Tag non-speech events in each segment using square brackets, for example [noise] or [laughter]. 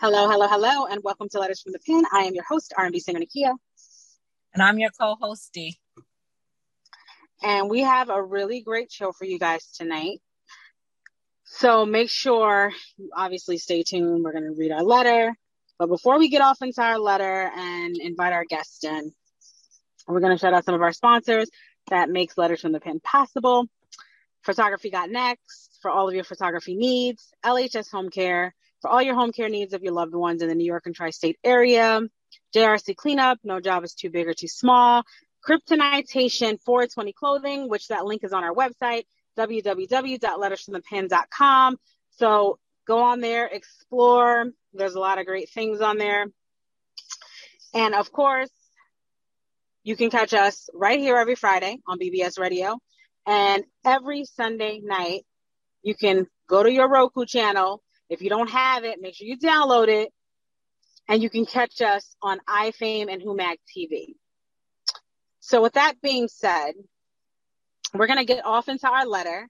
Hello, hello, hello, and welcome to Letters from the Pen. I am your host, R&B singer Nakia. And I'm your co-host, Dee. And we have a really great show for you guys tonight. So make sure you obviously stay tuned. We're going to read our letter. But before we get off into our letter and invite our guests in, we're going to shout out some of our sponsors that makes Letters from the Pen possible. Photography Got Next for all of your photography needs. LHS Home Care for all your home care needs of your loved ones in the New York and tri-state area. JRC Cleanup, no job is too big or too small. Kryptonitation 420 Clothing, which that link is on our website, www.lettersfromthepen.com. So go on there, explore. There's a lot of great things on there. And of course, you can catch us right here every Friday on BBS Radio. And every Sunday night, you can go to your Roku channel if you don't have it, make sure you download it and you can catch us on iFame and Humag TV. So with that being said, we're going to get off into our letter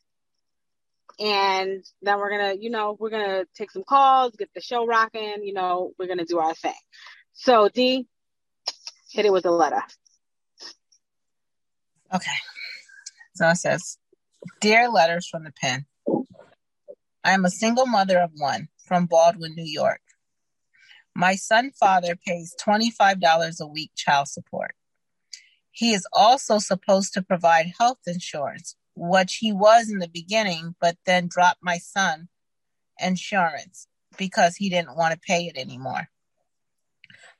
and then we're going to, you know, we're going to take some calls, get the show rocking, you know, we're going to do our thing. So D, hit it with a letter. Okay. So it says, Dear Letters from the Pen. I am a single mother of one from Baldwin, New York. My son father pays $25 a week child support. He is also supposed to provide health insurance, which he was in the beginning, but then dropped my son insurance because he didn't want to pay it anymore.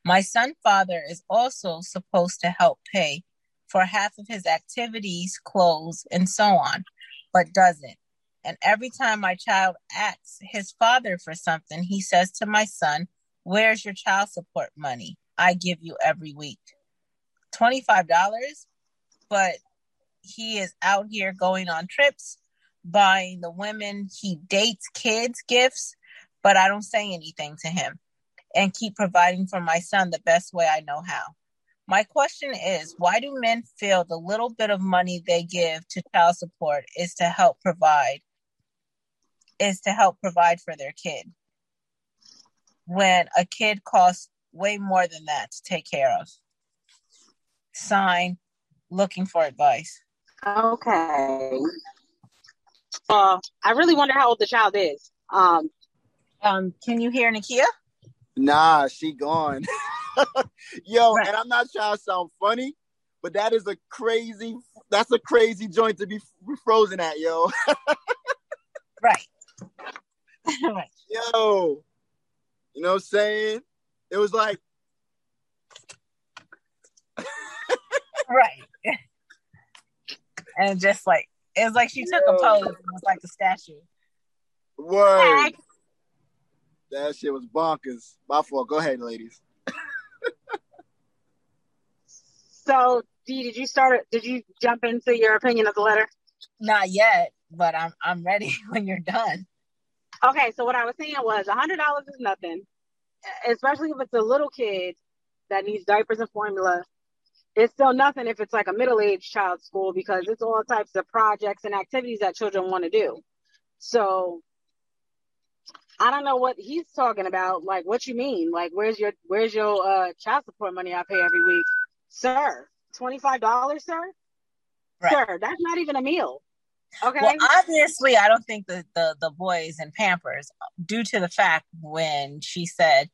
My son father is also supposed to help pay for half of his activities, clothes, and so on, but doesn't. And every time my child asks his father for something, he says to my son, Where's your child support money? I give you every week. $25, but he is out here going on trips, buying the women he dates kids gifts, but I don't say anything to him and keep providing for my son the best way I know how. My question is why do men feel the little bit of money they give to child support is to help provide is to help provide for their kid when a kid costs way more than that to take care of. Sign, looking for advice. Okay. Uh, I really wonder how old the child is. Um, um, can you hear Nakia? Nah, she gone. [laughs] Yo, right. and I'm not trying to sound funny, but that is a crazy. That's a crazy joint to be frozen at, yo. [laughs] right. [laughs] Yo, you know what I'm saying? It was like, right. [laughs] and just like, it was like she took Yo. a pose and was like the statue. Word. That shit was bonkers. My fault. Go ahead, ladies. so, Dee, did you start? Did you jump into your opinion of the letter? Not yet, but I'm I'm ready [laughs] when you're done. Okay, so what I was saying was a hundred dollars is nothing, especially if it's a little kid that needs diapers and formula. It's still nothing if it's like a middle-aged child school because it's all types of projects and activities that children want to do. So I don't know what he's talking about. Like, what you mean? Like, where's your where's your uh, child support money I pay every week, sir? Twenty five dollars, sir. Right. Sir, that's not even a meal. Okay. Well, obviously, I don't think the, the the boy is in Pampers due to the fact when she said,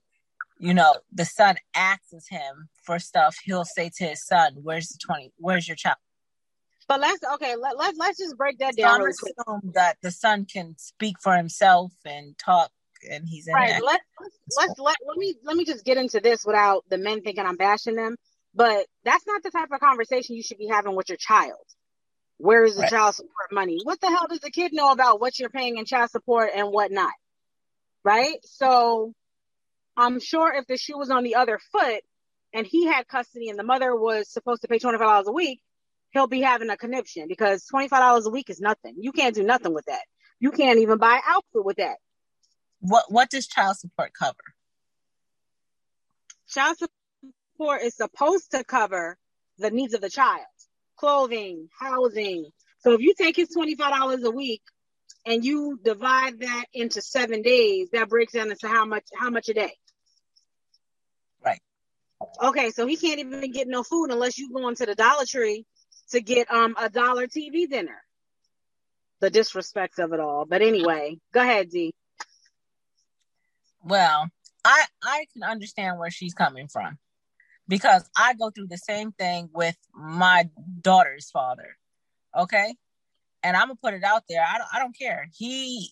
you know, the son asks him for stuff, he'll say to his son, "Where's the twenty? Where's your child?" But let's okay. Let, let's let's just break that down. Assume that the son can speak for himself and talk, and he's in right. Let's let's let let me let me just get into this without the men thinking I'm bashing them. But that's not the type of conversation you should be having with your child. Where is the right. child support money? What the hell does the kid know about what you're paying in child support and whatnot? Right? So I'm sure if the shoe was on the other foot and he had custody and the mother was supposed to pay $25 a week, he'll be having a conniption because $25 a week is nothing. You can't do nothing with that. You can't even buy outfit with that. What what does child support cover? Child support is supposed to cover the needs of the child clothing, housing. So if you take his $25 a week and you divide that into seven days, that breaks down into how much, how much a day? Right. Okay, so he can't even get no food unless you go into the Dollar Tree to get um a dollar TV dinner. The disrespect of it all. But anyway, go ahead, D. Well, I I can understand where she's coming from because I go through the same thing with my daughter's father. Okay? And I'm going to put it out there. I don't, I don't care. He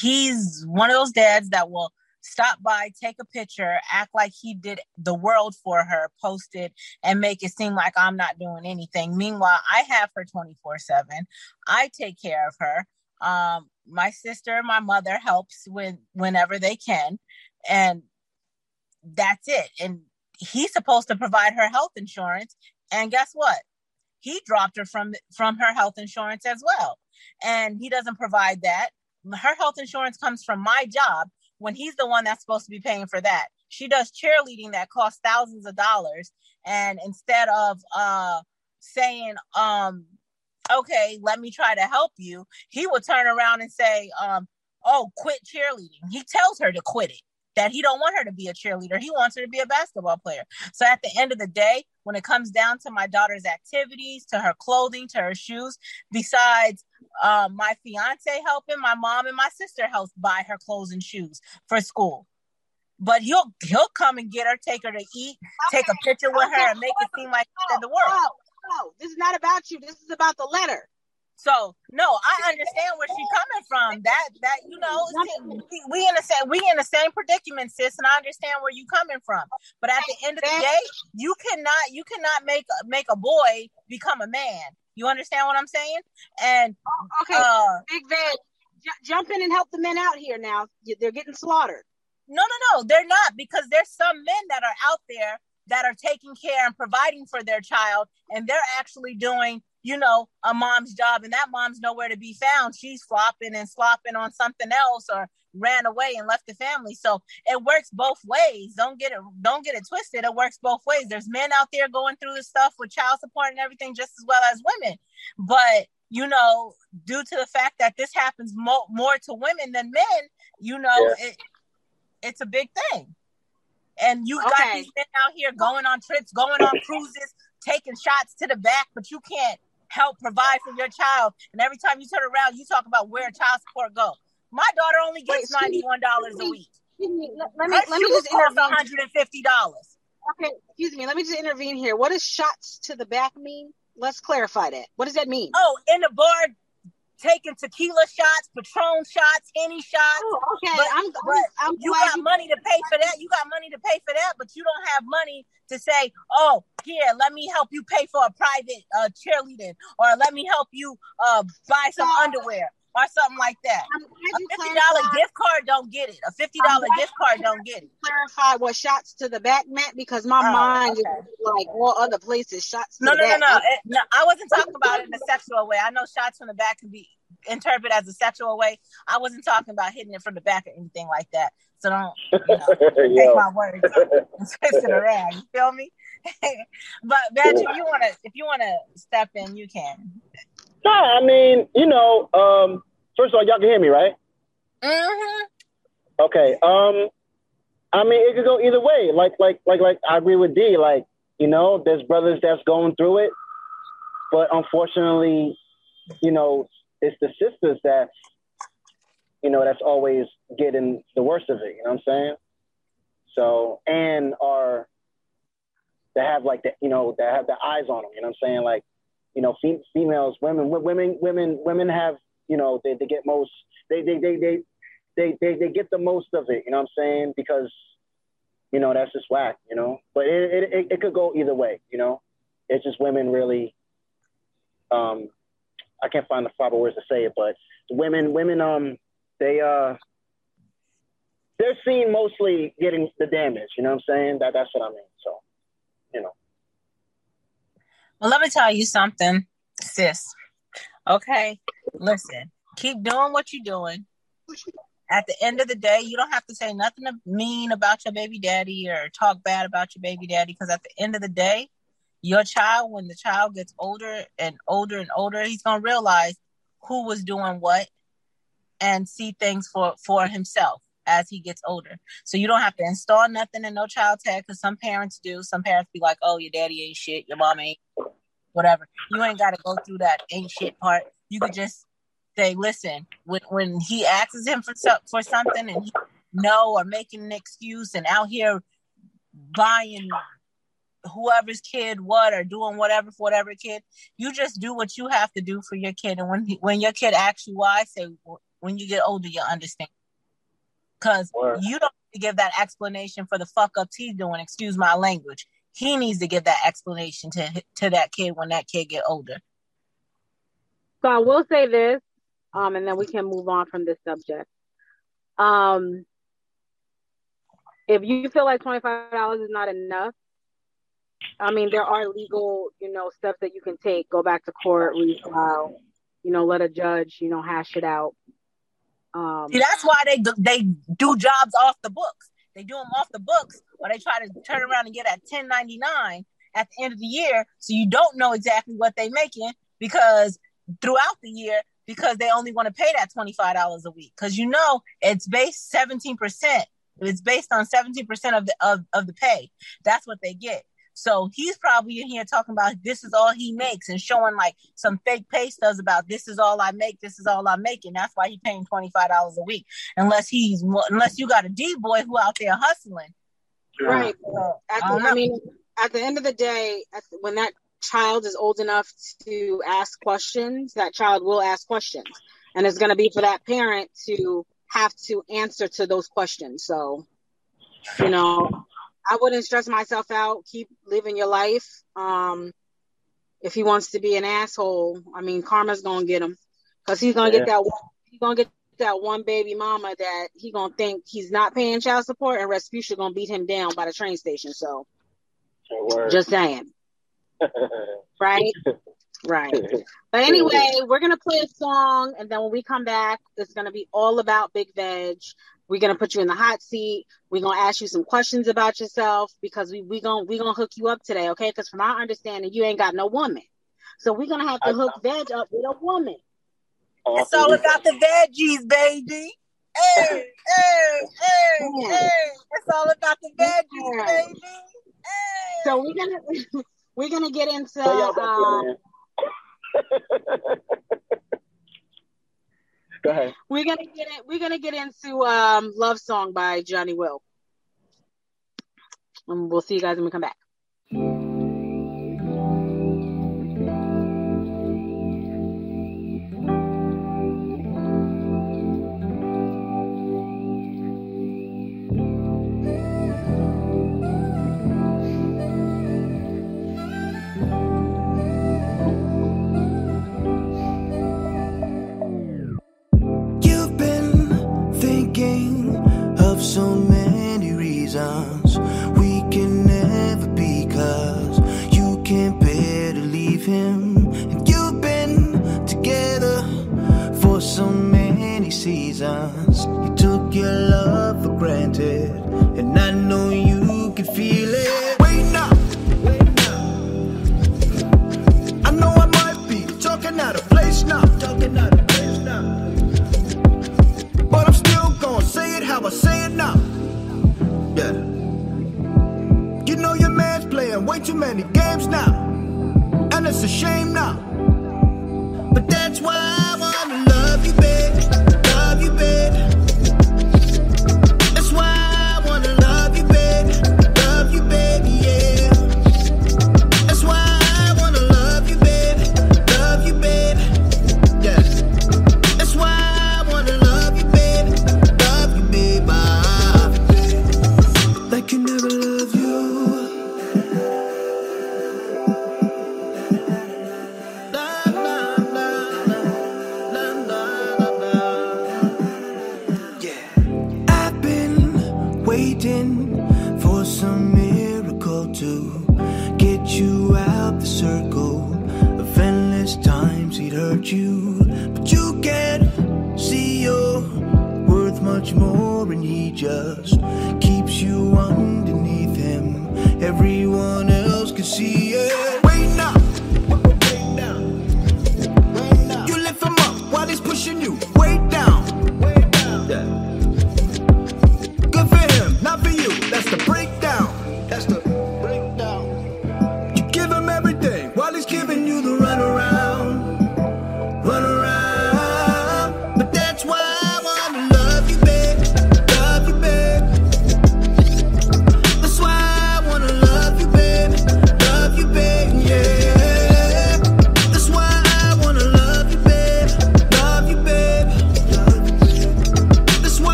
he's one of those dads that will stop by, take a picture, act like he did the world for her, post it, and make it seem like I'm not doing anything. Meanwhile, I have her 24 7. I take care of her. Um, my sister, my mother helps with whenever they can. And that's it. And he's supposed to provide her health insurance. And guess what? He dropped her from from her health insurance as well. And he doesn't provide that. Her health insurance comes from my job when he's the one that's supposed to be paying for that. She does cheerleading that costs thousands of dollars. And instead of uh saying, um, okay, let me try to help you, he will turn around and say, um, oh, quit cheerleading. He tells her to quit it that he don't want her to be a cheerleader. He wants her to be a basketball player. So at the end of the day, when it comes down to my daughter's activities, to her clothing, to her shoes, besides um, my fiance helping, my mom and my sister helps buy her clothes and shoes for school. But he'll he'll come and get her, take her to eat, take a picture with her, and make it seem like in the world. No, no, this is not about you. This is about the letter. So no, I understand where she's coming from. That that you know, we, we in the same we in the same predicament, sis, and I understand where you coming from. But at the end of the day, you cannot you cannot make make a boy become a man. You understand what I'm saying? And okay, uh, Big Van, j- jump in and help the men out here now. They're getting slaughtered. No, no, no, they're not because there's some men that are out there that are taking care and providing for their child, and they're actually doing you know, a mom's job and that mom's nowhere to be found. She's flopping and slopping on something else or ran away and left the family. So it works both ways. Don't get it don't get it twisted. It works both ways. There's men out there going through the stuff with child support and everything just as well as women. But you know, due to the fact that this happens mo- more to women than men, you know, yeah. it, it's a big thing. And you okay. got these men out here going on trips, going on cruises, taking shots to the back, but you can't help provide for your child. And every time you turn around, you talk about where child support go. My daughter only gets ninety one dollars a week. Me, let, let me let me just. One hundred and fifty dollars. Okay, excuse me. Let me just intervene here. What does shots to the back mean? Let's clarify that. What does that mean? Oh, in the bar taking tequila shots, Patron shots, any shots. Oh, okay, but, I'm, but I'm you got you... money to pay for that. You got money to pay for that, but you don't have money to say, "Oh, here, let me help you pay for a private uh, cheerleading, or let me help you uh, buy some underwear." Or something like that. A fifty dollar gift card don't get it. A fifty dollar gift card don't get it. Clarify what shots to the back meant because my oh, mind okay. is like all other places. Shots. no, no, no, no, no. I wasn't talking about it in a sexual way. I know shots from the back can be interpreted as a sexual way. I wasn't talking about hitting it from the back or anything like that. So don't you [laughs] know, take my words and twist it around. You feel me? [laughs] but Badge, if you wanna if you wanna step in, you can. No, I mean, you know, um, first of all, y'all can hear me, right? Mm-hmm. Okay. Um, I mean, it could go either way. Like, like, like, like. I agree with D. Like, you know, there's brothers that's going through it, but unfortunately, you know, it's the sisters that, you know, that's always getting the worst of it. You know what I'm saying? So, and are that have like the, you know, that have the eyes on them. You know what I'm saying? Like, you know, fem- females, women, women, women, women have, you know, they, they get most, they, they, they, they, they, they, they get the most of it. You know what I'm saying? Because, you know, that's just whack. You know, but it, it, it could go either way. You know, it's just women really, um, I can't find the proper words to say it, but women, women, um, they, uh, they're seen mostly getting the damage. You know what I'm saying? That that's what I mean. So, you know. Well, let me tell you something, sis. Okay, listen. Keep doing what you're doing. At the end of the day, you don't have to say nothing mean about your baby daddy or talk bad about your baby daddy because at the end of the day, your child, when the child gets older and older and older, he's gonna realize who was doing what and see things for for himself as he gets older. So you don't have to install nothing in no child tag because some parents do. Some parents be like, "Oh, your daddy ain't shit, your mom ain't whatever." You ain't got to go through that ain't shit part. You could just say, "Listen," when when he asks him for for something and he no or making an excuse and out here buying whoever's kid what or doing whatever for whatever kid. You just do what you have to do for your kid, and when when your kid asks you why, say when you get older, you'll understand. Because you don't give that explanation for the fuck ups he's doing. Excuse my language. He needs to give that explanation to to that kid when that kid get older. So I will say this, um, and then we can move on from this subject. Um, if you feel like twenty five dollars is not enough, I mean, there are legal, you know, steps that you can take. Go back to court, refile, you know, let a judge, you know, hash it out. Um, See, that's why they do, they do jobs off the books. They do them off the books, or they try to turn around and get at ten ninety nine at the end of the year, so you don't know exactly what they're making because throughout the year because they only want to pay that twenty five dollars a week because you know it's based seventeen percent. It's based on seventeen percent of the of, of the pay. That's what they get. So he's probably in here talking about this is all he makes and showing like some fake pay stubs about this is all I make, this is all I'm making. That's why he's paying twenty five dollars a week, unless he's unless you got a D boy who out there hustling. Right. So, the, I mean, at the end of the day, when that child is old enough to ask questions, that child will ask questions, and it's going to be for that parent to have to answer to those questions. So, you know, I wouldn't stress myself out. Keep living your life. Um, if he wants to be an asshole, I mean, karma's gonna get him because he's gonna yeah. get that. One, he's gonna get that one baby mama that he gonna think he's not paying child support, and Respucia gonna beat him down by the train station. So, just saying, [laughs] right? Right. But anyway, we're gonna play a song, and then when we come back, it's gonna be all about Big Veg. We're gonna put you in the hot seat. We're gonna ask you some questions about yourself because we we gonna we gonna hook you up today, okay? Because from our understanding, you ain't got no woman, so we're gonna have to hook Veg up with a woman. It's all about the veggies, baby. Hey, hey, hey, hey! It's all about the veggies, baby. Hey. So we're gonna [laughs] we're gonna get into. Um, [laughs] Go ahead. We're gonna get it. We're gonna get into um, "Love Song" by Johnny Will, and we'll see you guys when we come back. many games now, and it's a shame now.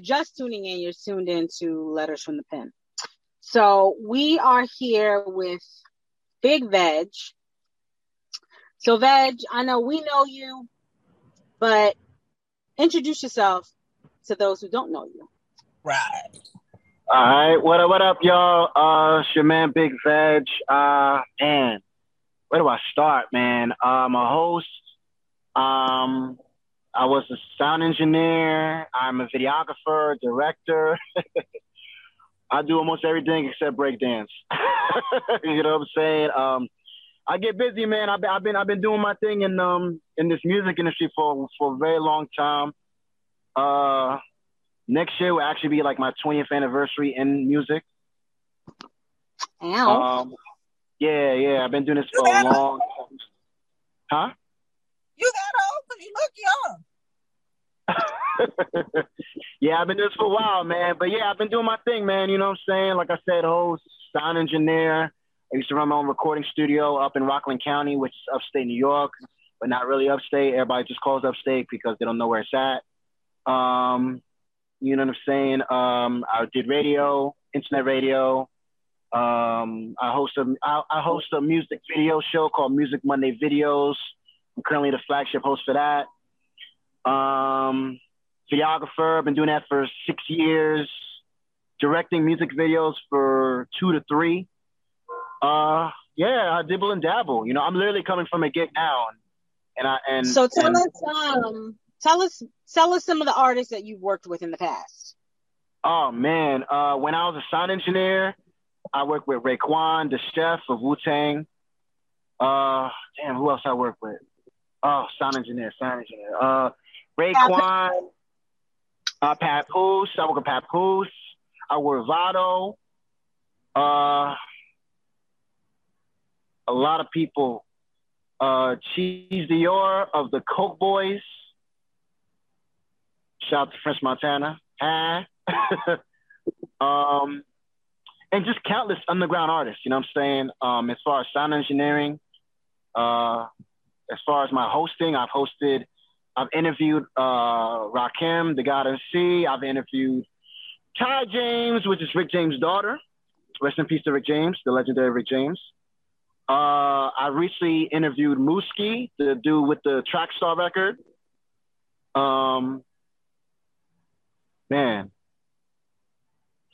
You're just tuning in, you're tuned into Letters from the Pen. So we are here with Big Veg. So Veg, I know we know you, but introduce yourself to those who don't know you. Right. All right, what up, what up, y'all? Uh, it's your man, Big Veg. Uh, man, where do I start, man? I'm a host. Um, I was a sound engineer. I'm a videographer, director. [laughs] I do almost everything except breakdance. [laughs] you know what I'm saying? Um, I get busy, man. I've been, I've been, I've been doing my thing in um in this music industry for for a very long time. Uh, next year will actually be like my 20th anniversary in music. Ow. Um, yeah, yeah. I've been doing this for a long time. Huh? You that old? Cause you look young. [laughs] yeah, I've been doing this for a while, man. But yeah, I've been doing my thing, man. You know what I'm saying? Like I said, host, sound engineer. I used to run my own recording studio up in Rockland County, which is upstate New York, but not really upstate. Everybody just calls upstate because they don't know where it's at. Um, you know what I'm saying? Um, I did radio, internet radio. Um, I host a I, I host a music video show called Music Monday Videos. I'm currently the flagship host for that. Um, videographer, I've been doing that for six years. Directing music videos for two to three. Uh, yeah, I dibble and dabble. You know, I'm literally coming from a gig now, and I and so tell and, us, um, tell us, tell us some of the artists that you've worked with in the past. Oh man, uh, when I was a sound engineer, I worked with Raekwon, the chef of Wu Tang. Uh, damn, who else I worked with? Oh, sound engineer, sound engineer. Uh, Raekwon, uh, Papoose. I work with Papoose. I work Vado. Uh, a lot of people. Uh, Cheese Dior of the Coke Boys. Shout out to French Montana. [laughs] Um, and just countless underground artists. You know what I'm saying? Um, as far as sound engineering, uh, as far as my hosting, I've hosted, I've interviewed uh, Rakim, the God of Sea. I've interviewed Ty James, which is Rick James' daughter. Rest in peace to Rick James, the legendary Rick James. Uh, I recently interviewed Mooski, the dude with the Trackstar record. Um, man,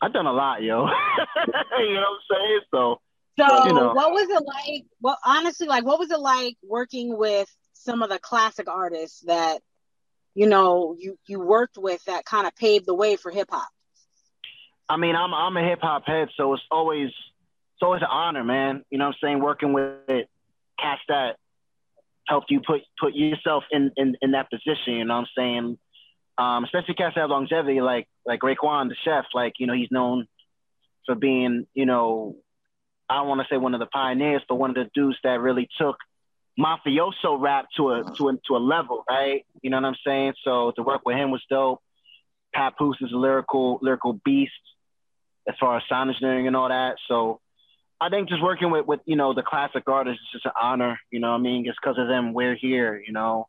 I've done a lot, yo. [laughs] you know what I'm saying? So, So you know. what was it like? Well, honestly, like what was it like working with some of the classic artists that you know you you worked with that kind of paved the way for hip hop? I mean, I'm I'm a hip hop head, so it's always it's always an honor, man. You know what I'm saying? Working with cats that helped you put put yourself in, in, in that position, you know what I'm saying? Um, especially cats that have longevity, like like Raekwon, the chef, like, you know, he's known for being, you know, I don't want to say one of the pioneers, but one of the dudes that really took mafioso rap to a to a to a level, right? You know what I'm saying? So to work with him was dope. Papoose is a lyrical lyrical beast as far as sound engineering and all that. So I think just working with with you know the classic artists is just an honor. You know, what I mean, just because of them, we're here. You know,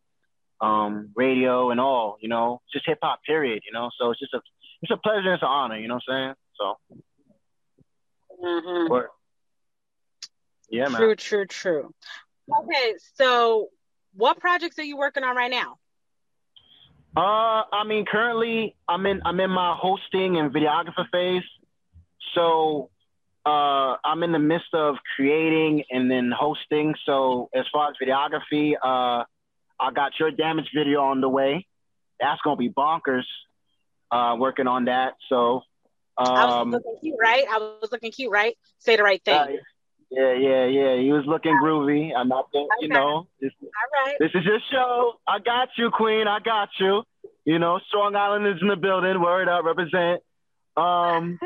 um, radio and all. You know, just hip hop. Period. You know, so it's just a it's a pleasure and it's an honor. You know what I'm saying? So. Mm-hmm. Yeah, man. True, true, true. Okay, so what projects are you working on right now? Uh, I mean, currently I'm in I'm in my hosting and videographer phase. So, uh, I'm in the midst of creating and then hosting. So, as far as videography, uh, I got your damage video on the way. That's gonna be bonkers. Uh, working on that. So, I was um, looking cute, right? I was looking cute, right? Say the right thing. Yeah, yeah, yeah. He was looking groovy. I'm not, gonna, you know, this, All right. This is your show. I got you, Queen. I got you. You know, Strong Island is in the building. Word up, represent. Um,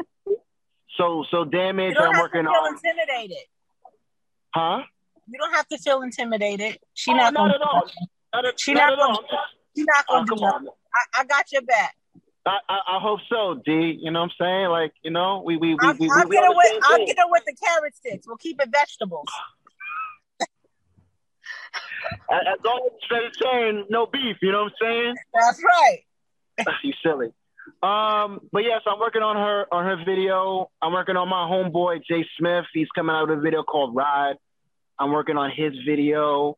[laughs] so so damage. I'm working on. intimidated. Huh? You don't have to feel intimidated. She Oh, not not gonna. at all. Not She not not at all. gonna- She not Oh, gonna come do. I, I got your back. I, I, I hope so, D. You know what I'm saying? Like, you know, we we we I'll, we, I'll we get with. I'll thing. get her with the carrot sticks. We'll keep it vegetables. As as long as it's vegetarian, no beef. You know what I'm saying? That's right. [laughs] you silly. Um, but yes, I'm working on her on her video. I'm working on my homeboy Jay Smith. He's coming out with a video called Ride. I'm working on his video.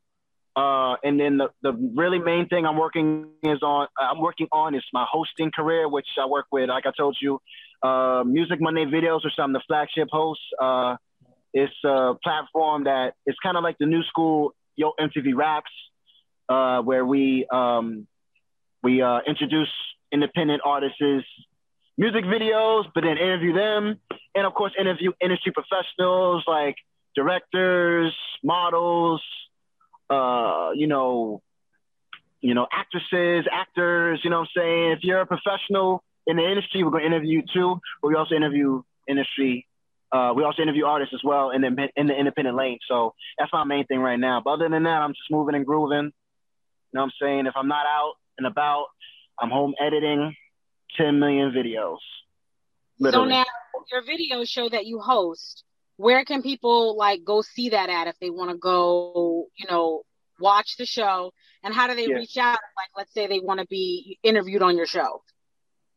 Uh, and then the, the really main thing I'm working is on I'm working on is my hosting career, which I work with, like I told you, uh, Music Monday Videos, which I'm the flagship host. Uh, it's a platform that is kind of like the new school Yo MTV Raps, uh, where we um, we uh, introduce independent artists' music videos, but then interview them, and of course interview industry professionals like directors, models, uh, you know, you know, actresses, actors. You know what I'm saying? If you're a professional in the industry, we're going to interview you too. But we also interview industry. Uh, we also interview artists as well in the in the independent lane. So that's my main thing right now. But other than that, I'm just moving and grooving. You know what I'm saying? If I'm not out and about, I'm home editing 10 million videos. Literally. So now your video show that you host. Where can people like go see that at if they want to go, you know, watch the show? And how do they yeah. reach out? Like, let's say they want to be interviewed on your show.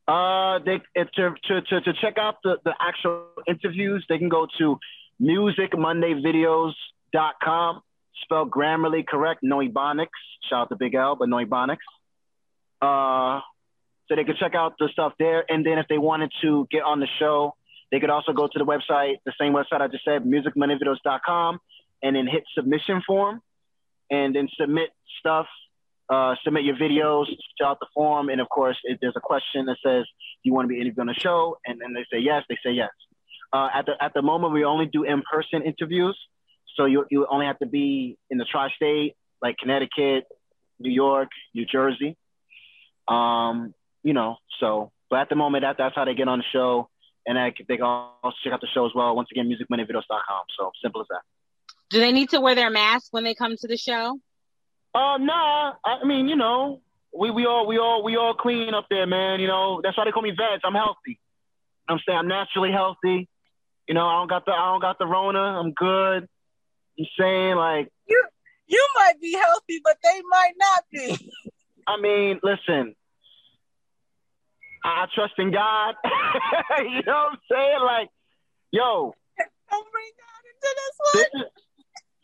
Uh, they to to to, to check out the, the actual interviews, they can go to musicmondayvideos.com. Spelled grammarly correct, no ebonics. Shout out to Big L, but no ebonics. Uh, so they could check out the stuff there. And then if they wanted to get on the show, they could also go to the website, the same website I just said, musicmondayvideos.com, and then hit submission form and then submit stuff, uh, submit your videos, fill out the form. And of course, if there's a question that says, do you want to be interviewed on the show? And then they say yes, they say yes. Uh, at the at the moment, we only do in-person interviews, so you you only have to be in the tri-state, like Connecticut, New York, New Jersey. Um, you know, so, but at the moment, that, that's how they get on the show. And I, they can also check out the show as well. Once again, musicmondayvideos.com. So simple as that. Do they need to wear their mask when they come to the show? Uh, nah. I mean, you know, we, we all, we all, we all clean up there, man. You know, that's why they call me veg. I'm healthy. I'm saying I'm naturally healthy. You know, I don't got the, I don't got the Rona. I'm good. I'm saying like you, you might be healthy, but they might not be. [laughs] I mean, listen, I trust in God. [laughs] you know what I'm saying? Like, yo. Don't bring God into this one. This,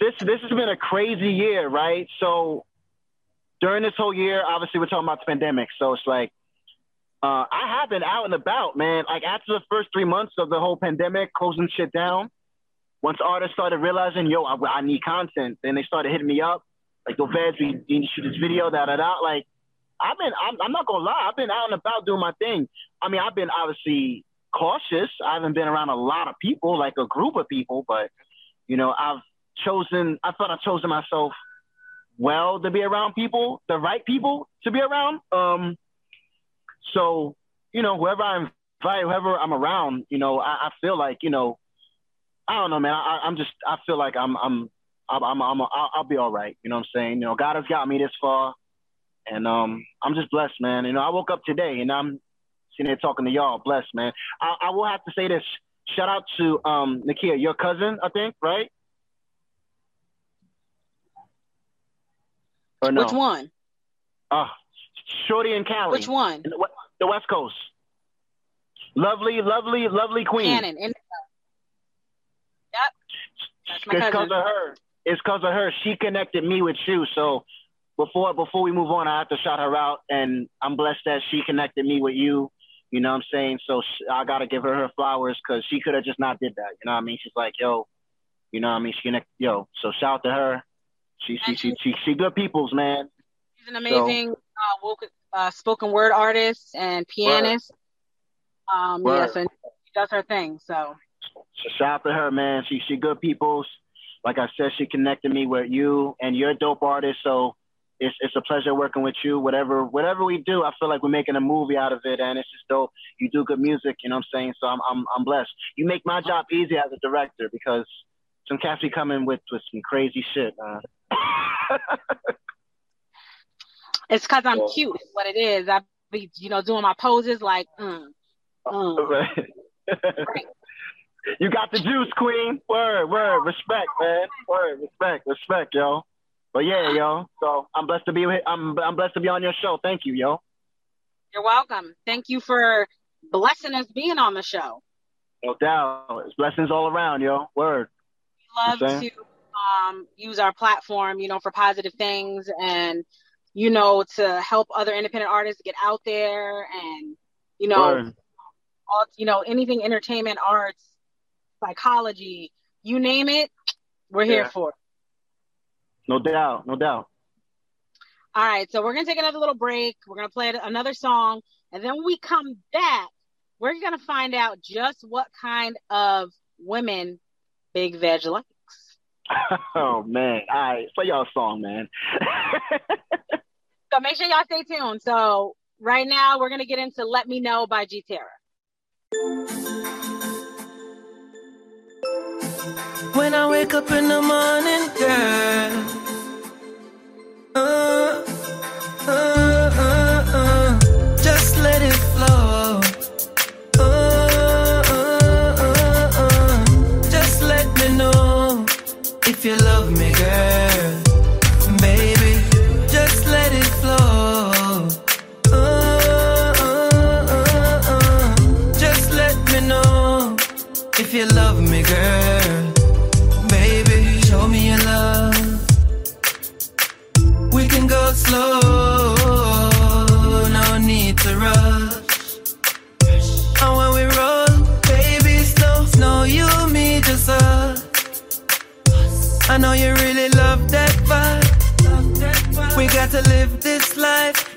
this, this has been a crazy year, right? So during this whole year, obviously we're talking about the pandemic. So it's like, uh, I have been out and about, man. Like after the first three months of the whole pandemic, closing shit down, once artists started realizing, yo, I, I need content, then they started hitting me up, like, yo, Veds, we need to shoot this video, da da da. Like, I've been, I'm, I'm not gonna lie, I've been out and about doing my thing. I mean, I've been obviously cautious. I haven't been around a lot of people, like a group of people, but you know, I've chosen. I thought I've chosen myself well to be around people, the right people to be around. Um, so you know, whoever I invite, whoever I'm around, you know, I, I feel like you know, I don't know, man. I, I'm just, I feel like I'm, I'm, I'm, I'm, I'm I'll, I'll be all right. You know what I'm saying? You know, God has got me this far. And um, I'm just blessed, man. You know, I woke up today and I'm sitting here talking to y'all. Blessed, man. I, I will have to say this. Shout out to um, Nakia, your cousin, I think, right? Or no? Which one? Uh, Shorty and Callie. Which one? The, the West Coast. Lovely, lovely, lovely queen. Cannon. In- yep. It's because of her. It's because of her. She connected me with you. So before before we move on, I have to shout her out, and I'm blessed that she connected me with you. You know what I'm saying? So she, I gotta give her her flowers because she could have just not did that. You know what I mean? She's like, yo, you know what I mean? She connect, yo. So shout out to her. She she she she, she good people's man. She's an amazing so, uh, woke, uh, spoken word artist and pianist. Word. Um, word. yeah, so she does her thing. So. so shout out to her, man. She she good people's. Like I said, she connected me with you, and you're a dope artist. So it's it's a pleasure working with you. Whatever whatever we do, I feel like we're making a movie out of it, and it's just dope. You do good music, you know what I'm saying? So I'm I'm I'm blessed. You make my job easy as a director because some cats be coming with with some crazy shit. Uh. It's because I'm well, cute. Is what it is. I be you know doing my poses like. Mm, mm. [laughs] You got the juice, queen. Word, word, respect, man. Word, respect, respect, yo. But yeah, yo. So I'm blessed to be. I'm I'm blessed to be on your show. Thank you, yo. You're welcome. Thank you for blessing us being on the show. No doubt. It's blessings all around, yo. Word. We love to um, use our platform, you know, for positive things and, you know, to help other independent artists get out there and, you know, all, you know, anything entertainment, arts, psychology, you name it, we're here for it. No doubt. No doubt. All right, so we're gonna take another little break. We're gonna play another song, and then when we come back, we're gonna find out just what kind of women Big Veg likes. [laughs] Oh man! All right, play y'all song, man. [laughs] so make sure y'all stay tuned. So right now, we're gonna get into "Let Me Know" by G Terra. When I wake up in the morning, girl. Uh, if you love me, girl.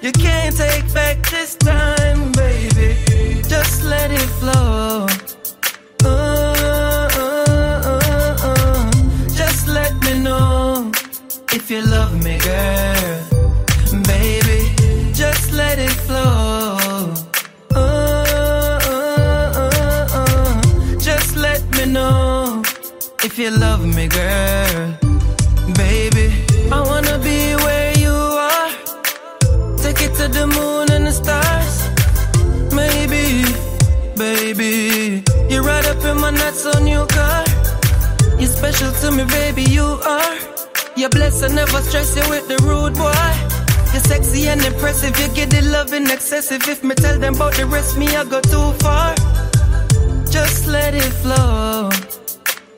You can't take back this time, baby. Just let it flow. Uh, uh, uh, just let me know if you love me, girl Baby, just let it flow. Uh, uh, uh, Just let me know if you love me, girl. Baby, I wanna to the moon and the stars. Maybe, baby, you're right up in my nuts on your car. You're special to me, baby, you are. You're blessed, I never stress you with the rude boy. You're sexy and impressive, you get the loving excessive. If me tell them about the rest, me I go too far. Just let it flow.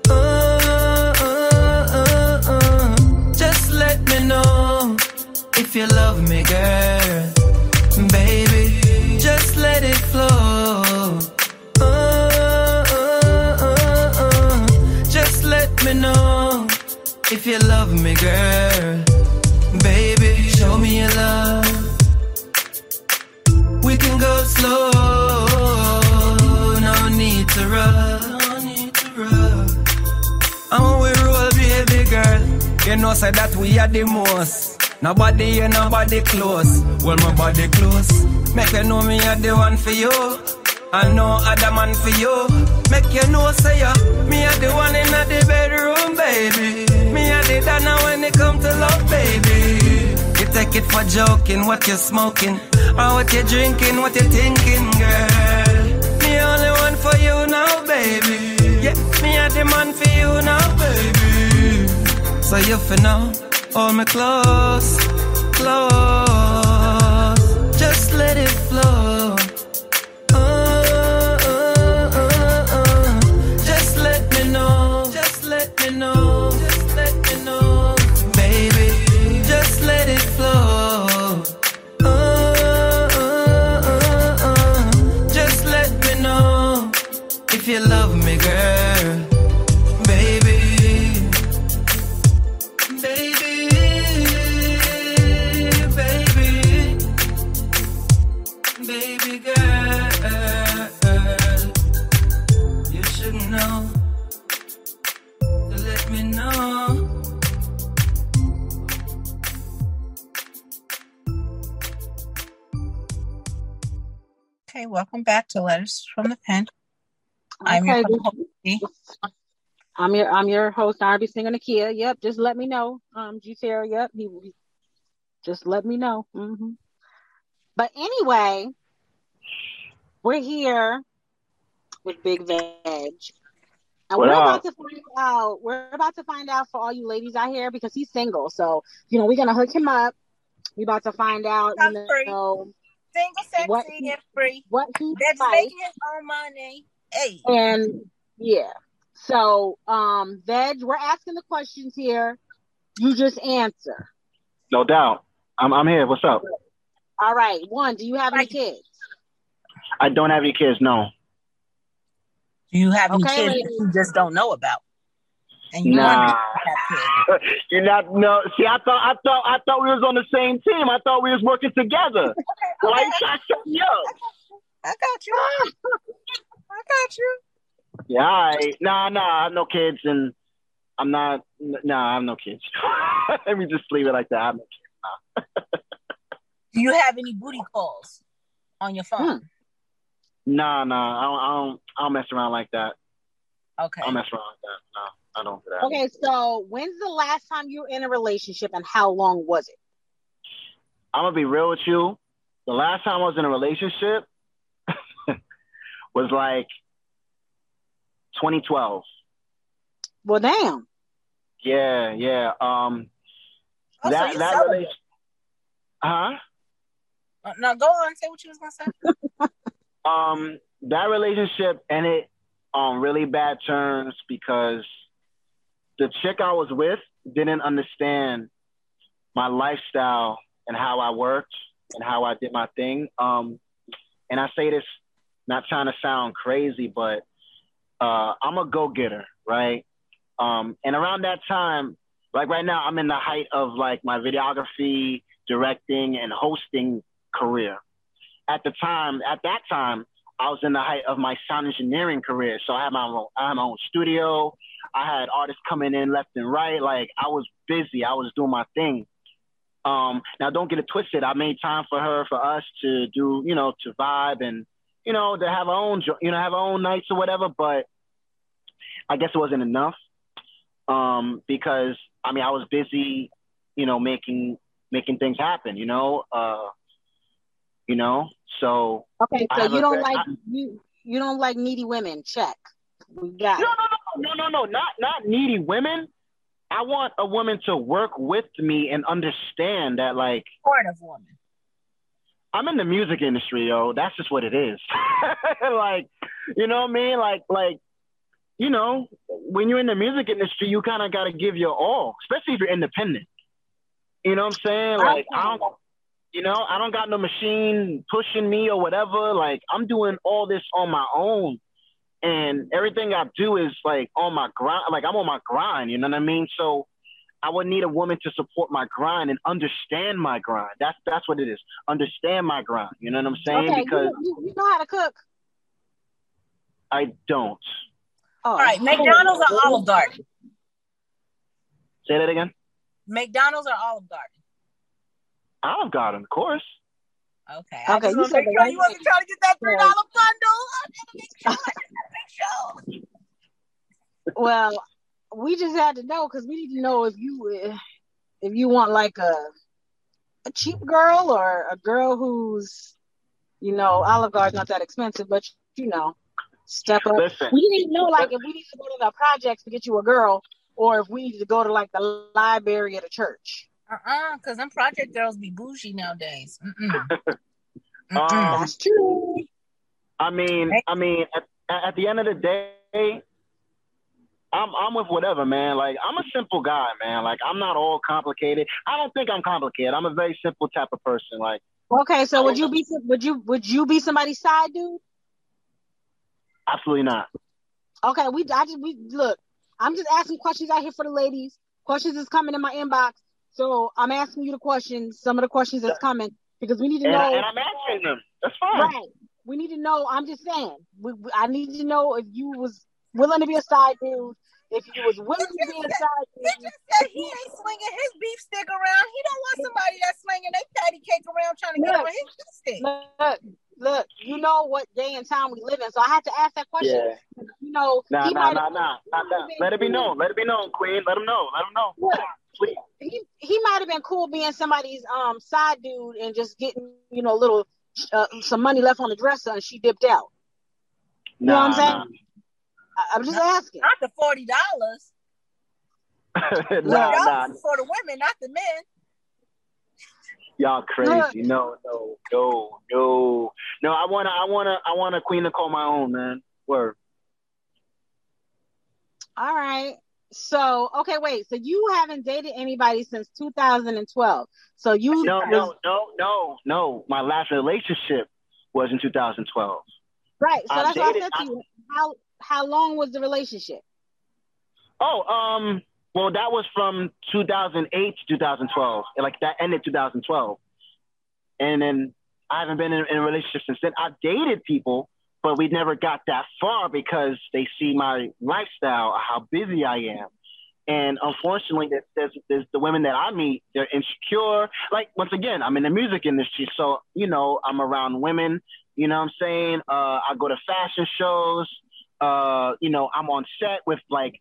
Uh, uh, uh, Just let me know if you love me, girl. Baby, just let it flow. Just let me know if you love me, girl. Baby, show me your love. We can go slow, no need to rush. And we roll, baby girl, you know say that we are the most. Nobody here, nobody close. Well, my body close. Make you know me I the one for you. I know other man for you. Make you know say ya, me are the one in the bedroom, baby. Me are the dana when it come to love, baby You take it for joking. What you smoking? Or what you drinking? What you thinking, girl? Me only one for you now, baby. Yeah, me a the man for you now, baby. So you for now, hold my close, close. Just let it flow Oh oh oh oh just let me know. Baby, just let me know maybe just let it flow. Uh, uh, uh, just let me know. If you love me. Welcome back to Letters from the Pen. I'm your host. I'm your I'm your host, RB Singer Nakia. Yep, just let me know. Um, G Terry, yep, he, just let me know. Mm-hmm. But anyway, we're here with Big Vegg. And what we're up? about to find out. We're about to find out for all you ladies out here because he's single. So you know we're gonna hook him up. We're about to find out. You know, Single, sexy, What- and free. what he That's likes. making his own money. Hey. And yeah. So, um, Veg, we're asking the questions here. You just answer. No doubt. I'm I'm here. What's up? All right. One, do you have any kids? I don't have any kids. No. Do you have any Okay, kids that you just don't know about? And you Nah. [laughs] want to have kids. You're not no. See, I thought I thought I thought we was on the same team. I thought we was working together. [laughs] Why you trying to set me up? I got you. I got you. Yeah, all right. Nah, nah, I have no kids, and I'm not. Nah, I have no kids. [laughs] Let me just leave it like that. I have no kids. Do you have any booty calls on your phone? Hmm. Nah, nah, I don't, I don't. I don't mess around like that. Okay. I don't mess around like that. No, I don't do that. Okay. So, when's the last time you were in a relationship and how long was it? I'm gonna be real with you. The last time I was in a relationship [laughs] was like 2012. Well, damn. Yeah, yeah. Um, Oh, that you that celibate. relation, huh? Uh, No, go on. Say what you was gonna say. [laughs] Um, that relationship ended on really bad terms because the chick I was with didn't understand my lifestyle and how I worked and how I did my thing. Um, and I say this not trying to sound crazy, but uh, I'm a go getter, right? Um, and around that time, like right now, I'm in the height of like my videography, directing, and hosting career. At the time, at that time, I was in the height of my sound engineering career. So I had my own, I had my own studio. I had artists coming in left and right. Like I was busy. I was doing my thing. Um, now don't get it twisted. I made time for her, for us to do, you know, to vibe and, you know, to have our own, you know, have our own nights or whatever. But I guess it wasn't enough. Um, because I mean, I was busy, you know, making, making things happen, you know, uh, you know, so Okay. So you don't like I- you you don't like needy women. Check. We got No, no, no, no, no, no, not not needy women. I want a woman to work with me and understand that, like, Supportive woman. I'm in the music industry, yo. That's just what it is. [laughs] like, you know what I mean? Like, like, you know, when you're in the music industry, you kind of got to give your all, especially if you're independent. You know what I'm saying? Like, I don't, you know, I don't got no machine pushing me or whatever. Like, I'm doing all this on my own. And everything I do is like on my grind, like I'm on my grind, you know what I mean? So I would need a woman to support my grind and understand my grind. That's that's what it is. Understand my grind. You know what I'm saying? Okay. because You, you, you know how to cook. I don't. Oh, All right. McDonald's or Olive Garden? Say that again. McDonald's or Olive Garden? Olive Garden, of course. Okay. Okay, you wanna said the sure right you wasn't trying to get that three dollar bundle. I gotta make sure. I gotta make sure. Well, we just had to know because we need to know if you if you want like a a cheap girl or a girl who's you know Olive Garden's not that expensive, but you know step up. Listen, We need to know like if we need to go to the projects to get you a girl, or if we need to go to like the library at a church. Uh-uh, because them project girls be bougie nowadays. Mm-mm. [laughs] Mm-mm. Um, That's true. I mean, I mean, at, at the end of the day, I'm I'm with whatever, man. Like I'm a simple guy, man. Like I'm not all complicated. I don't think I'm complicated. I'm a very simple type of person. Like Okay, so would you be would you would you be somebody's side dude? absolutely not. Okay, we I just we look. I'm just asking questions out here for the ladies. Questions is coming in my inbox, so I'm asking you the questions. Some of the questions that's coming because we need to And, know. and I'm answering them. That's fine. right. We need to know. I'm just saying. We, we- I need to know if you was willing to be a side dude. If you was willing to be a side dude. He just said he ain't swinging his beef stick around. He don't want somebody that's swinging their patty cake around trying to get Look. on his beef stick. Look, look. You know what day and time we live in, so I had to ask that question. Yeah. You know, Nah, nah, nah, nah, nah, nah. Let it be known. Let it be known, Queen. Let them know. Let them know. Look. Please. he he might have been cool being somebody's um side dude and just getting you know a little uh, some money left on the dresser and she dipped out. You know what I'm saying? I, I'm just asking. Not the forty dollars. [laughs] Nah, nah, nah. for the women, not the men. Y'all crazy. No, no, no, no, no. I wanna, I wanna, I want a queen to call my own, man. Word. All right. So, okay, wait. So you haven't dated anybody since 2012. So you No, no, no, no, no. My last relationship was in 2012. right. So I that's what I said to you. How how long was the relationship? Oh, um, well, that was from 2008 to 2012. Like that ended 2012, and then I haven't been in, in a relationship since then. I've dated people, but we never got that far because they see my lifestyle, how busy I am. And unfortunately, there's, there's, the women that I meet, they're insecure. Like, once again, I'm in the music industry. So, you know, I'm around women. You know what I'm saying? Uh, I go to fashion shows. Uh, you know, I'm on set with like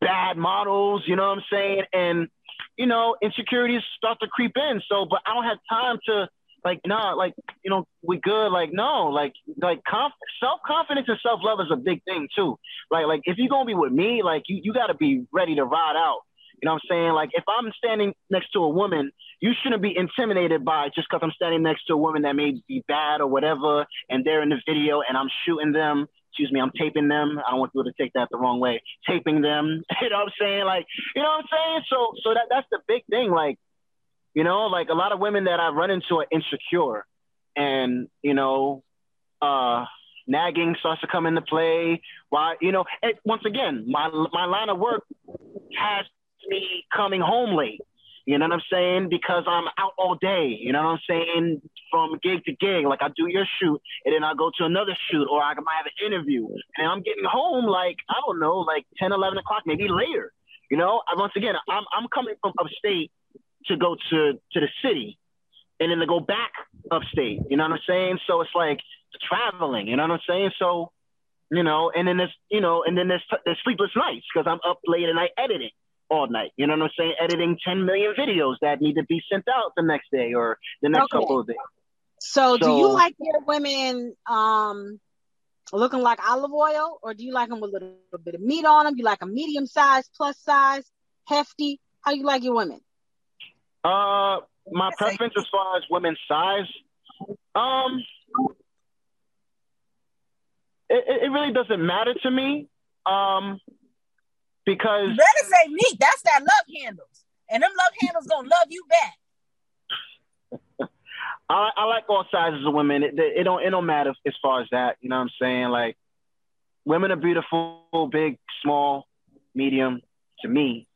bad models, you know what I'm saying? And, you know, insecurities start to creep in. So, but I don't have time to, like, nah, like, you know, we good. Like, no, like, like conf- self confidence and self love is a big thing too. Like, like if you're gonna be with me, like, you, you got to be ready to ride out. You know what I'm saying? Like, if I'm standing next to a woman, you shouldn't be intimidated by just because I'm standing next to a woman that may be bad or whatever, and they're in the video and I'm shooting them. Excuse me, I'm taping them. I don't want people to take that the wrong way. Taping them. [laughs] You know what I'm saying? Like, you know what I'm saying? So, so that that's the big thing. Like, you know, like a lot of women that I run into are insecure, and you know, uh, nagging starts to come into play. Why, you know, and once again, my my line of work has me coming home late. You know what I'm saying? Because I'm out all day. You know what I'm saying? From gig to gig. Like I do your shoot and then I go to another shoot or I might have an interview. And I'm getting home like, I don't know, like 10, 11 o'clock, maybe later. You know, I, once again, I'm, I'm coming from upstate to go to, to the city and then to go back upstate. You know what I'm saying? So it's like traveling. You know what I'm saying? So, you know, and then there's, you know, and then there's, there's sleepless nights because I'm up late at night editing all night. You know what I'm saying? Editing 10 million videos that need to be sent out the next day or the next Okay. couple of days. So, do you like your women um looking like olive oil, or do you like them with a little, bit of meat on them? You like a medium size, plus size, hefty? How you like your women? Uh, my preference as far as women's size, um, it, it really doesn't matter to me. Um, because You better say meat. That's that love handles. And them love handles gonna love you back. [laughs] I, I like all sizes of women. It, it don't it don't matter as far as that. You know what I'm saying? Like, women are beautiful, big, small, medium. To me,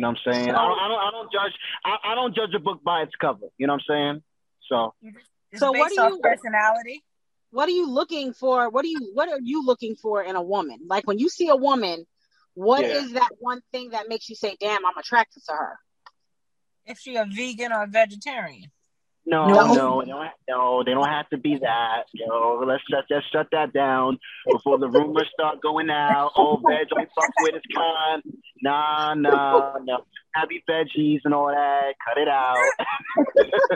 you know what I'm saying? I, don't, I don't I don't judge I, I don't judge a book by its cover. You know what I'm saying? So So what based do you- personality. What are you looking for? What are you What are you looking for in a woman? Like when you see a woman, what is Yeah. that one thing that makes you say, "Damn, I'm attracted to her"? If she a vegan or a vegetarian. No, No. no, no, no, they don't have to be that. Yo, let's shut that shut that down before the rumors start going out. [laughs] Oh, veg only fuck with its kind. Nah, nah, no. Happy veggies and all that. Cut it out.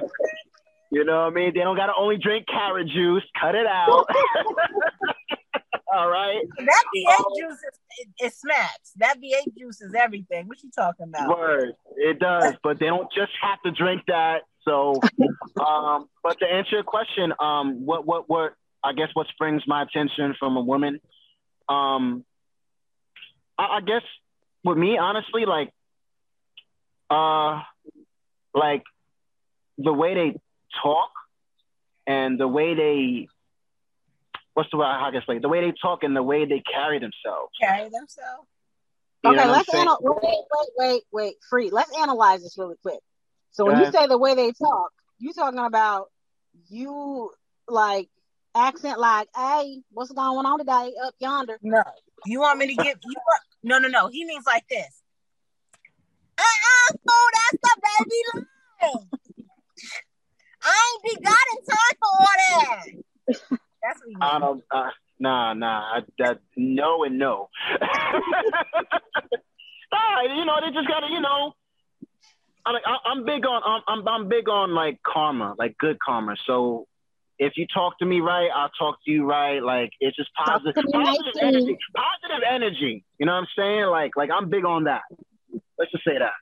[laughs] you know what I mean? They don't gotta only drink carrot juice. Cut it out. [laughs] all right. That V8 Oh. Um, juice is it, it smacks. That V8 juice is everything. What you talking about? Word. It does, but they don't just have to drink that. So, um, but to answer your question, um, what, what, what, I guess what springs my attention from a woman, um, I, I guess with me, honestly, like, uh, like the way they talk and the way they, what's the word? I guess like? The way they talk and the way they carry themselves. Carry themselves. You okay, let's anal- wait, wait, wait, wait, free. Let's analyze this really quick. So when you say the way they talk, you talking about you like accent like, "Hey, what's going on today up yonder?" No. You want me to give you want, no no no. He means like this. Uh-uh, fool, that's the baby line. I ain't be got in time for all that. That's what he I means. don't. Uh, nah, nah. I, that no and no. [laughs] nah, you know they just gotta. You know, I, I'm big on. I'm, I'm I'm big on like karma, like good karma. So if you talk to me right, I'll talk to you right. Like it's just positive, me positive energy. Positive energy. You know what I'm saying? Like like I'm big on that. Let's just say that.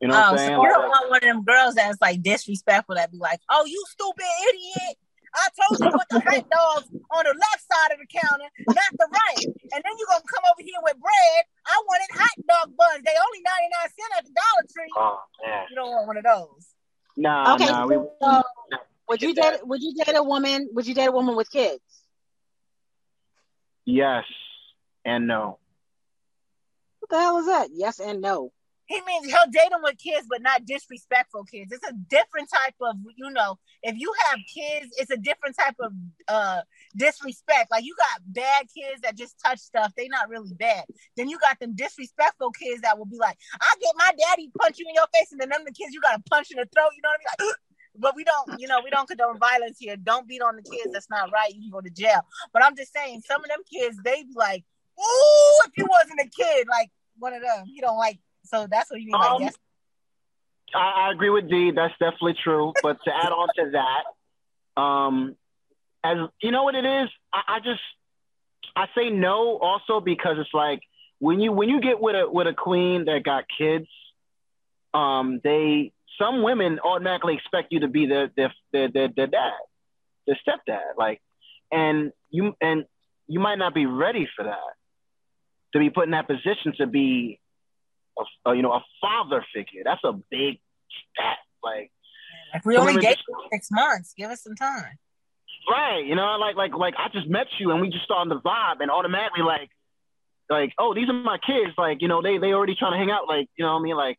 You know what Oh, I'm so saying? you don't Like- want one of them girls that's like disrespectful that be like, "Oh, you stupid idiot! I told you to put the hot [laughs] dogs on the left side of the counter, not the right. And then you're gonna come over here with bread. I wanted hot dog buns. They only ninety nine cent at the Dollar Tree. oh man, You don't want one of those. nah, Okay, nah. We, so would you Get date would you date a woman would you date a woman with kids? yes and no. What the hell is that? Yes and no. He means he'll date them with kids, but not disrespectful kids. It's a different type of, you know, if you have kids, it's a different type of uh disrespect. Like you got bad kids that just touch stuff, they not really bad. Then you got them disrespectful kids that will be like, I get my daddy punch you in your face, and then them the kids you gotta punch in the throat, you know what I mean? Like, but we don't, you know, we don't condone violence here. Don't beat on the kids. That's not right. You can go to jail. But I'm just saying, some of them kids, they be like, ooh, if you wasn't a kid, like one of them, you don't like. So that's what you mean. Um, yes. I, I agree with D. That's definitely true. But to add on to that, um, as you know what it is, I, I just I say no also because it's like when you when you get with a with a queen that got kids, um, they some women automatically expect you to be their their their their, their dad, their stepdad, like, and you and you might not be ready for that to be put in that position to be a, a, you know a father figure. That's a big step, like. Like, we only dated six months. Give us some time. Right, you know, like like like I just met you and we just started the vibe and automatically like like oh these are my kids like you know they they already trying to hang out like you know what I mean like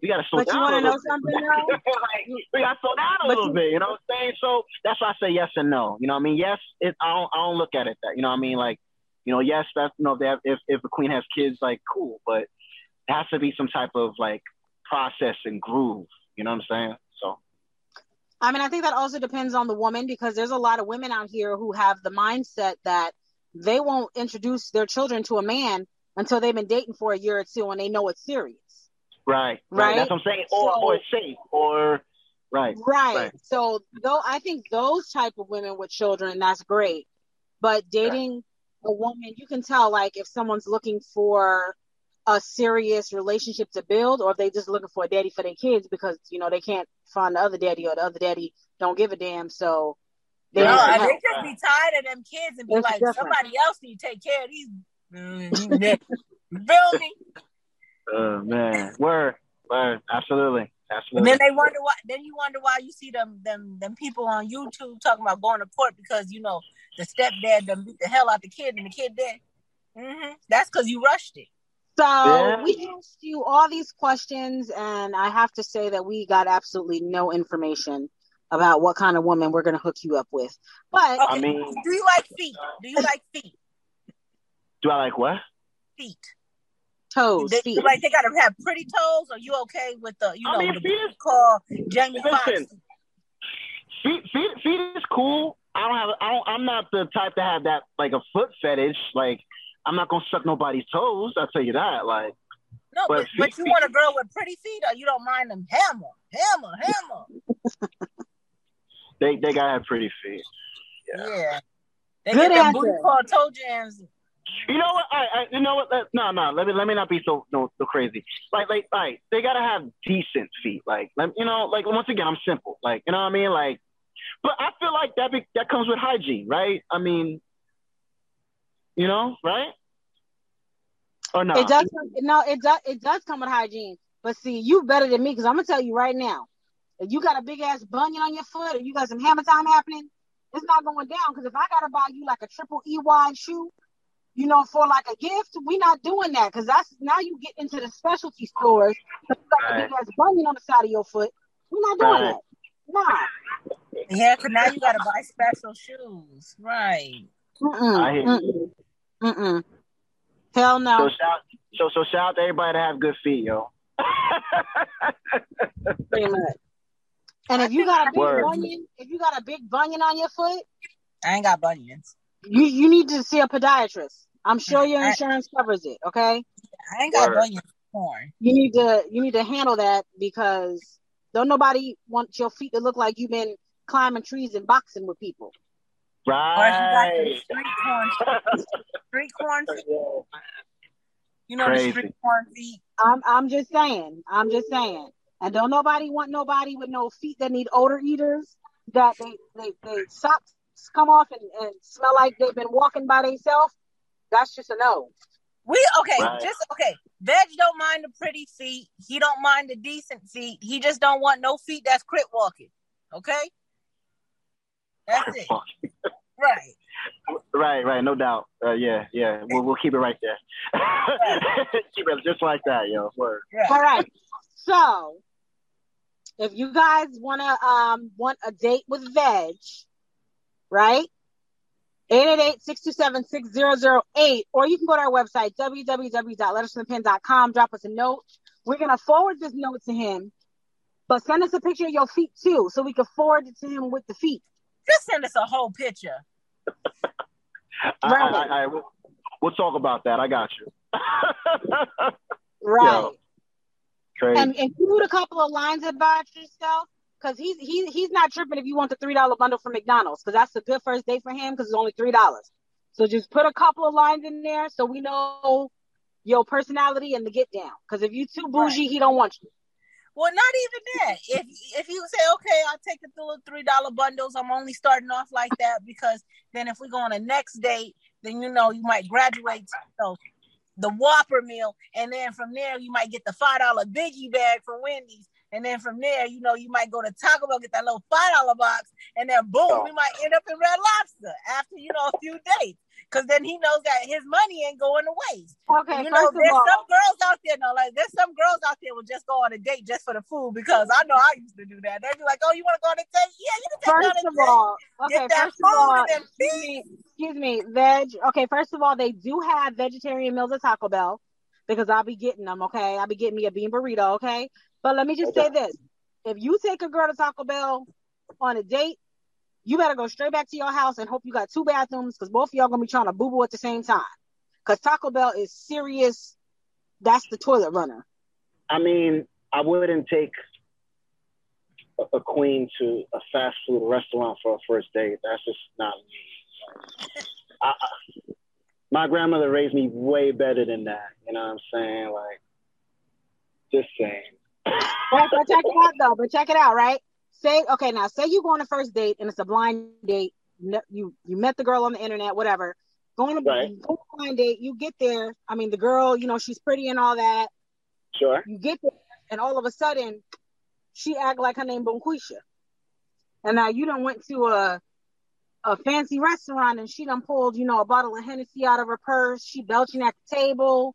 we got to slow But you down. wanna know something, though? [laughs] like, we got to slow down a But little you- bit. You know what I'm saying? So that's why I say yes and no. You know what I mean? Yes, it, I don't I don't look at it that. You know what I mean? Like you know yes that's you know if they have, if if a queen has kids like cool, but has to be some type of like process and groove. You know what I'm saying? So I mean, I think that also depends on the woman because there's a lot of women out here who have the mindset that they won't introduce their children to a man until they've been dating for a year or two and they know it's serious. right, Right. That's what I'm saying. Or So- or it's safe or right. Right. Right. So though I think those type of women with children, that's great. But dating a woman, you can tell like if someone's looking for a serious relationship to build or if they just looking for a daddy for their kids because, you know, they can't find the other daddy or the other daddy don't give a damn. So they No, need and help. they just be tired of them kids and be It's like, different. somebody else need to take care of these. You [laughs] feel me? Oh man, word, word, absolutely, Absolutely. And then they wonder why. Then you wonder why you see them them them people on YouTube talking about going to court because you know the stepdad done beat the hell out the kid and the kid dead. hmm That's because you rushed it. So Yeah. we asked you all these questions, and I have to say that we got absolutely no information about what kind of woman we're going to hook you up with. But Okay. I mean, Do you like feet? Do you like feet? do I like what? Feet. toes, They, feet. like they gotta have pretty toes. Are you okay with the you I know mean, the feet is- call Jamie Foxx? Listen. Feet, feet, feet is cool. I don't have. I don't. I'm not the type to have that like a foot fetish. Like, I'm not gonna suck nobody's toes. I'll tell you that. Like, No, but, But but feet- you want a girl with pretty feet, or you don't mind them hammer, hammer, hammer. [laughs] they they gotta have pretty feet. Yeah. They Good get them answer. booty call toe jams. You know what? I, I you know what? Let, no, no. Let me let me not be so no so crazy. Like like like they gotta have decent feet. Like let, you know like once again I'm simple. Like you know what I mean? Like, but I feel like that be, that comes with hygiene, right? I mean, you know, right? Or no? It does. No, it does. It does come with hygiene. But see, you better than me because I'm gonna tell you right now. If you got a big ass bunion on your foot, or you got some hammer time happening, it's not going down. Because if I gotta buy you like a triple EY shoe, you know, for like a gift, we not doing that. Because that's now you get into the specialty stores. you got a big ass bunion on the side of your foot. We're not doing Right. that. Nah. Yeah, because now you gotta buy special shoes, right? Mm-mm. I hear Mm-mm. Mm-mm. Hell no. So shout so so shout out to everybody to have good feet, yo. [laughs] Pretty much. And if you got a big Word. bunion, if you got a big bunion on your foot, I ain't got bunions. you you need to see a podiatrist. I'm sure your I- insurance covers it. Okay, I ain't got Word. bunions. Porn. you need to you need to handle that because don't nobody want your feet to look like you've been climbing trees and boxing with people. Or if you got the right. street corn, street corn feet. [laughs] You know Crazy. the street corn feet. I'm I'm just saying. I'm just saying. And don't nobody want nobody with no feet that need odor eaters that they they, they socks come off and, and smell like they've been walking by themselves. That's just a no. We okay, Right. just okay. Veg don't mind the pretty feet. He don't mind the decent feet. He just don't want no feet that's crit walking. Okay, that's it. Right. Right, right, no doubt. Uh, yeah, yeah, we'll, we'll keep it right there. [laughs] keep it just like that, yo. Word. All right. So if you guys wanna um want a date with Veg, right? 888-627-6008, or you can go to our website, www.lettersfromthepen.com, drop us a note. We're gonna forward this note to him, but send us a picture of your feet too, so we can forward it to him with the feet. Just send us a whole picture. I, I, I, I, we'll, we'll talk about that. I got you. [laughs] Right. Yo. Crazy. and include a couple of lines about yourself because he's he, he's not tripping if you want the three dollar bundle from McDonald's because that's a good first date for him because it's only three dollars. So just put a couple of lines in there so we know your personality and the get down. Because if you too bougie, he don't want you. Well, not even that. If if you say, okay, I'll take the little three dollar bundles. I'm only starting off like that because then if we go on a next date, then you know you might graduate to the Whopper meal, and then from there you might get the five dollar biggie bag from Wendy's, and then from there you know you might go to Taco Bell get that little five dollar box, and then boom, oh. we might end up in Red Lobster after you know a few dates. Cause then he knows that his money ain't going to waste. Okay, you know, there's all, some girls out there, no, like there's some girls out there will just go on a date just for the food because I know I used to do that. They'd be like, "Oh, you want to go on a date? Yeah, you can take first on a of date." all, okay, Get that first of all, and then excuse me, excuse me, veg. Okay, first of all, they do have vegetarian meals at Taco Bell because I'll be getting them. Okay, I'll be getting me a bean burrito. Okay, but let me just say this: if you take a girl to Taco Bell on a date, you better go straight back to your house and hope you got two bathrooms because both of y'all gonna be trying to boo boo at the same time. Because Taco Bell is serious. That's the toilet runner. I mean, I wouldn't take a, a queen to a fast food restaurant for a first date. That's just not me. I, I, my grandmother raised me way better than that. You know what I'm saying? Like, just saying. Right, but check it out though. But check it out, right? Say okay, now say you go on a first date and it's a blind date. You you met the girl on the internet, whatever. Going to Right. go on a blind date, you get there. I mean, the girl, you know, she's pretty and all that. Sure. You get there, and all of a sudden, she act like her name Bonquisha. And now you done went to a a fancy restaurant and she done pulled, you know, a bottle of Hennessy out of her purse. She belching at the table.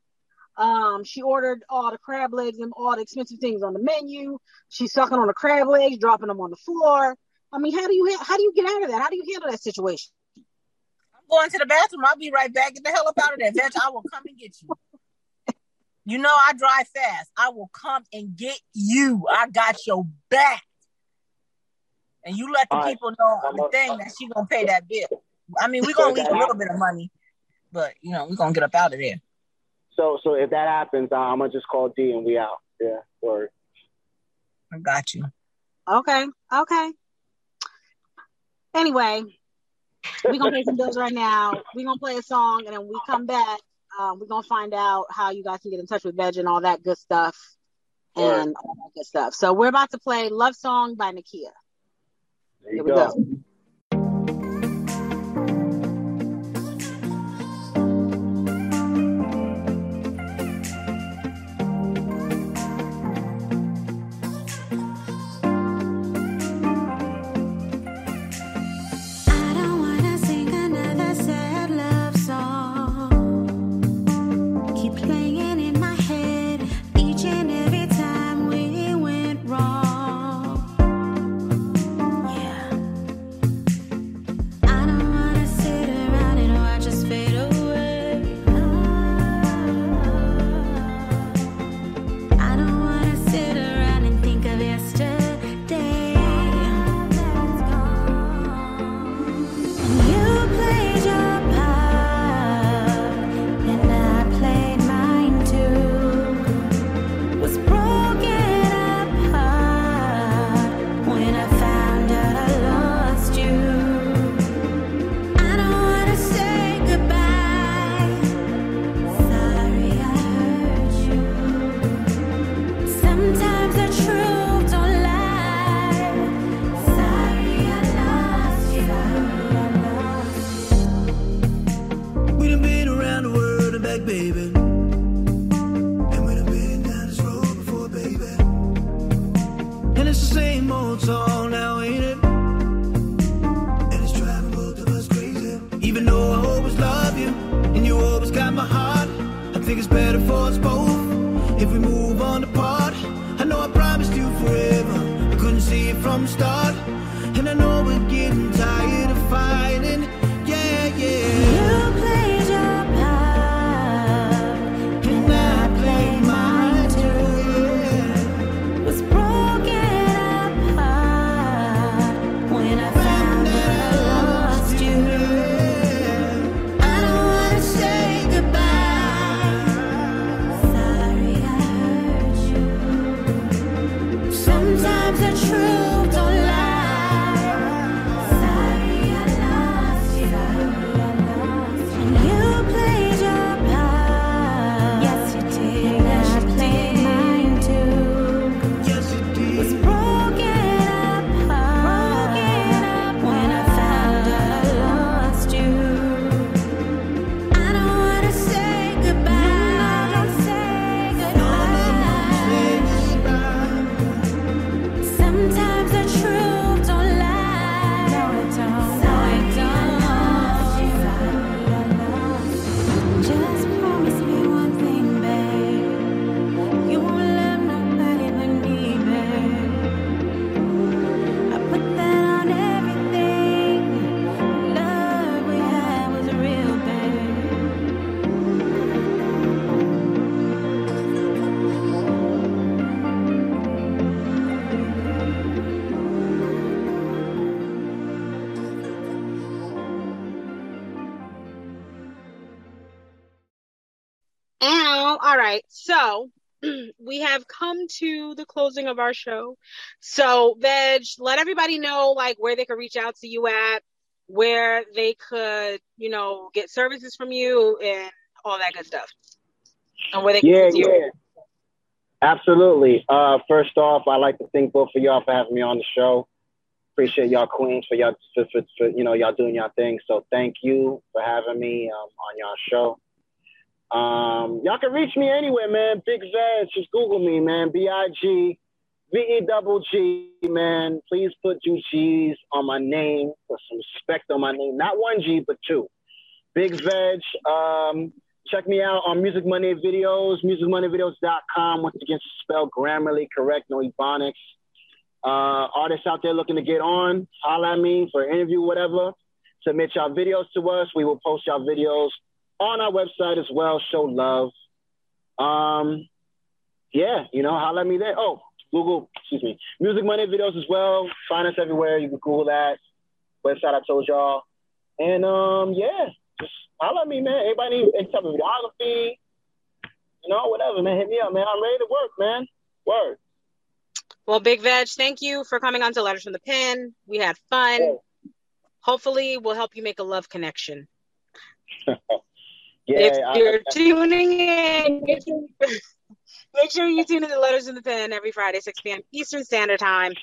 Um, she ordered all the crab legs and all the expensive things on the menu. She's sucking on the crab legs, dropping them on the floor. I mean, how do you ha- how do you get out of that? How do you handle that situation? I'm going to the bathroom. I'll be right back. Get the hell up out of there, Veg. I will come and get you. You know I drive fast. I will come and get you. I got your back. And you let the All right. people know I'm the a- thing that she gonna pay that bill. I mean, we're gonna leave a little bit of money, but you know, we're gonna get up out of there. So, so if that happens, uh, I'm gonna just call D and we out. Yeah. Word. I got you. Okay, okay. Anyway, we're gonna pay some bills right now. We're gonna play a song, and then we come back. Um, we're gonna find out how you guys can get in touch with Veg and all that good stuff, and all that good stuff. So we're about to play "Love Song" by Nakia. There you Here we go. go. Closing of our show. So, Veg, let everybody know like where they could reach out to you at, where they could, you know, get services from you and all that good stuff. And where they can Yeah, you. yeah. Absolutely. Uh, first off, I'd like to thank both of y'all for having me on the show. Appreciate y'all queens for y'all for, for, for you know y'all doing y'all thing. So thank you for having me um, on y'all show. Um, y'all can reach me anywhere, man. Big Vegg, just Google me, man. B I G V E double G, man. Please put two G's on my name, put some respect on my name. Not one G, but two. Big Vegg. Um, check me out on Music Monday Videos, musicmondayvideos.com. Once again, spelled grammarly correct, no ebonics. Uh, artists out there looking to get on, holla at me for an interview, whatever. Submit y'all videos to us. We will post y'all videos on our website as well. Show love. Um, yeah, you know, holla at me there. Oh, Google, excuse me, Music Monday Videos as well. Find us everywhere. You can Google that website I told y'all. And um, yeah, just holla at me, man. Everybody need any type of videography, you know, whatever, man. Hit me up, man. I'm ready to work, man. Word. Well, Big Vegg, thank you for coming on to Letters from the Pen. We had fun. Yeah. Hopefully, we'll help you make a love connection. [laughs] Yeah, if you're I- tuning in, make sure, make sure you tune in to Letters in the Pen every Friday, 6 p.m. Eastern Standard Time.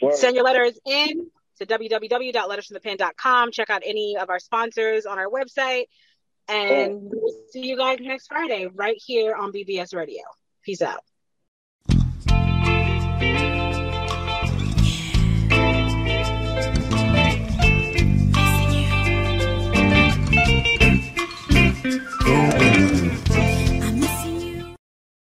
word. Send your letters in to www.lettersfromthepen.com. Check out any of our sponsors on our website. And we'll see you guys next Friday right here on BBS Radio. Peace out. Go.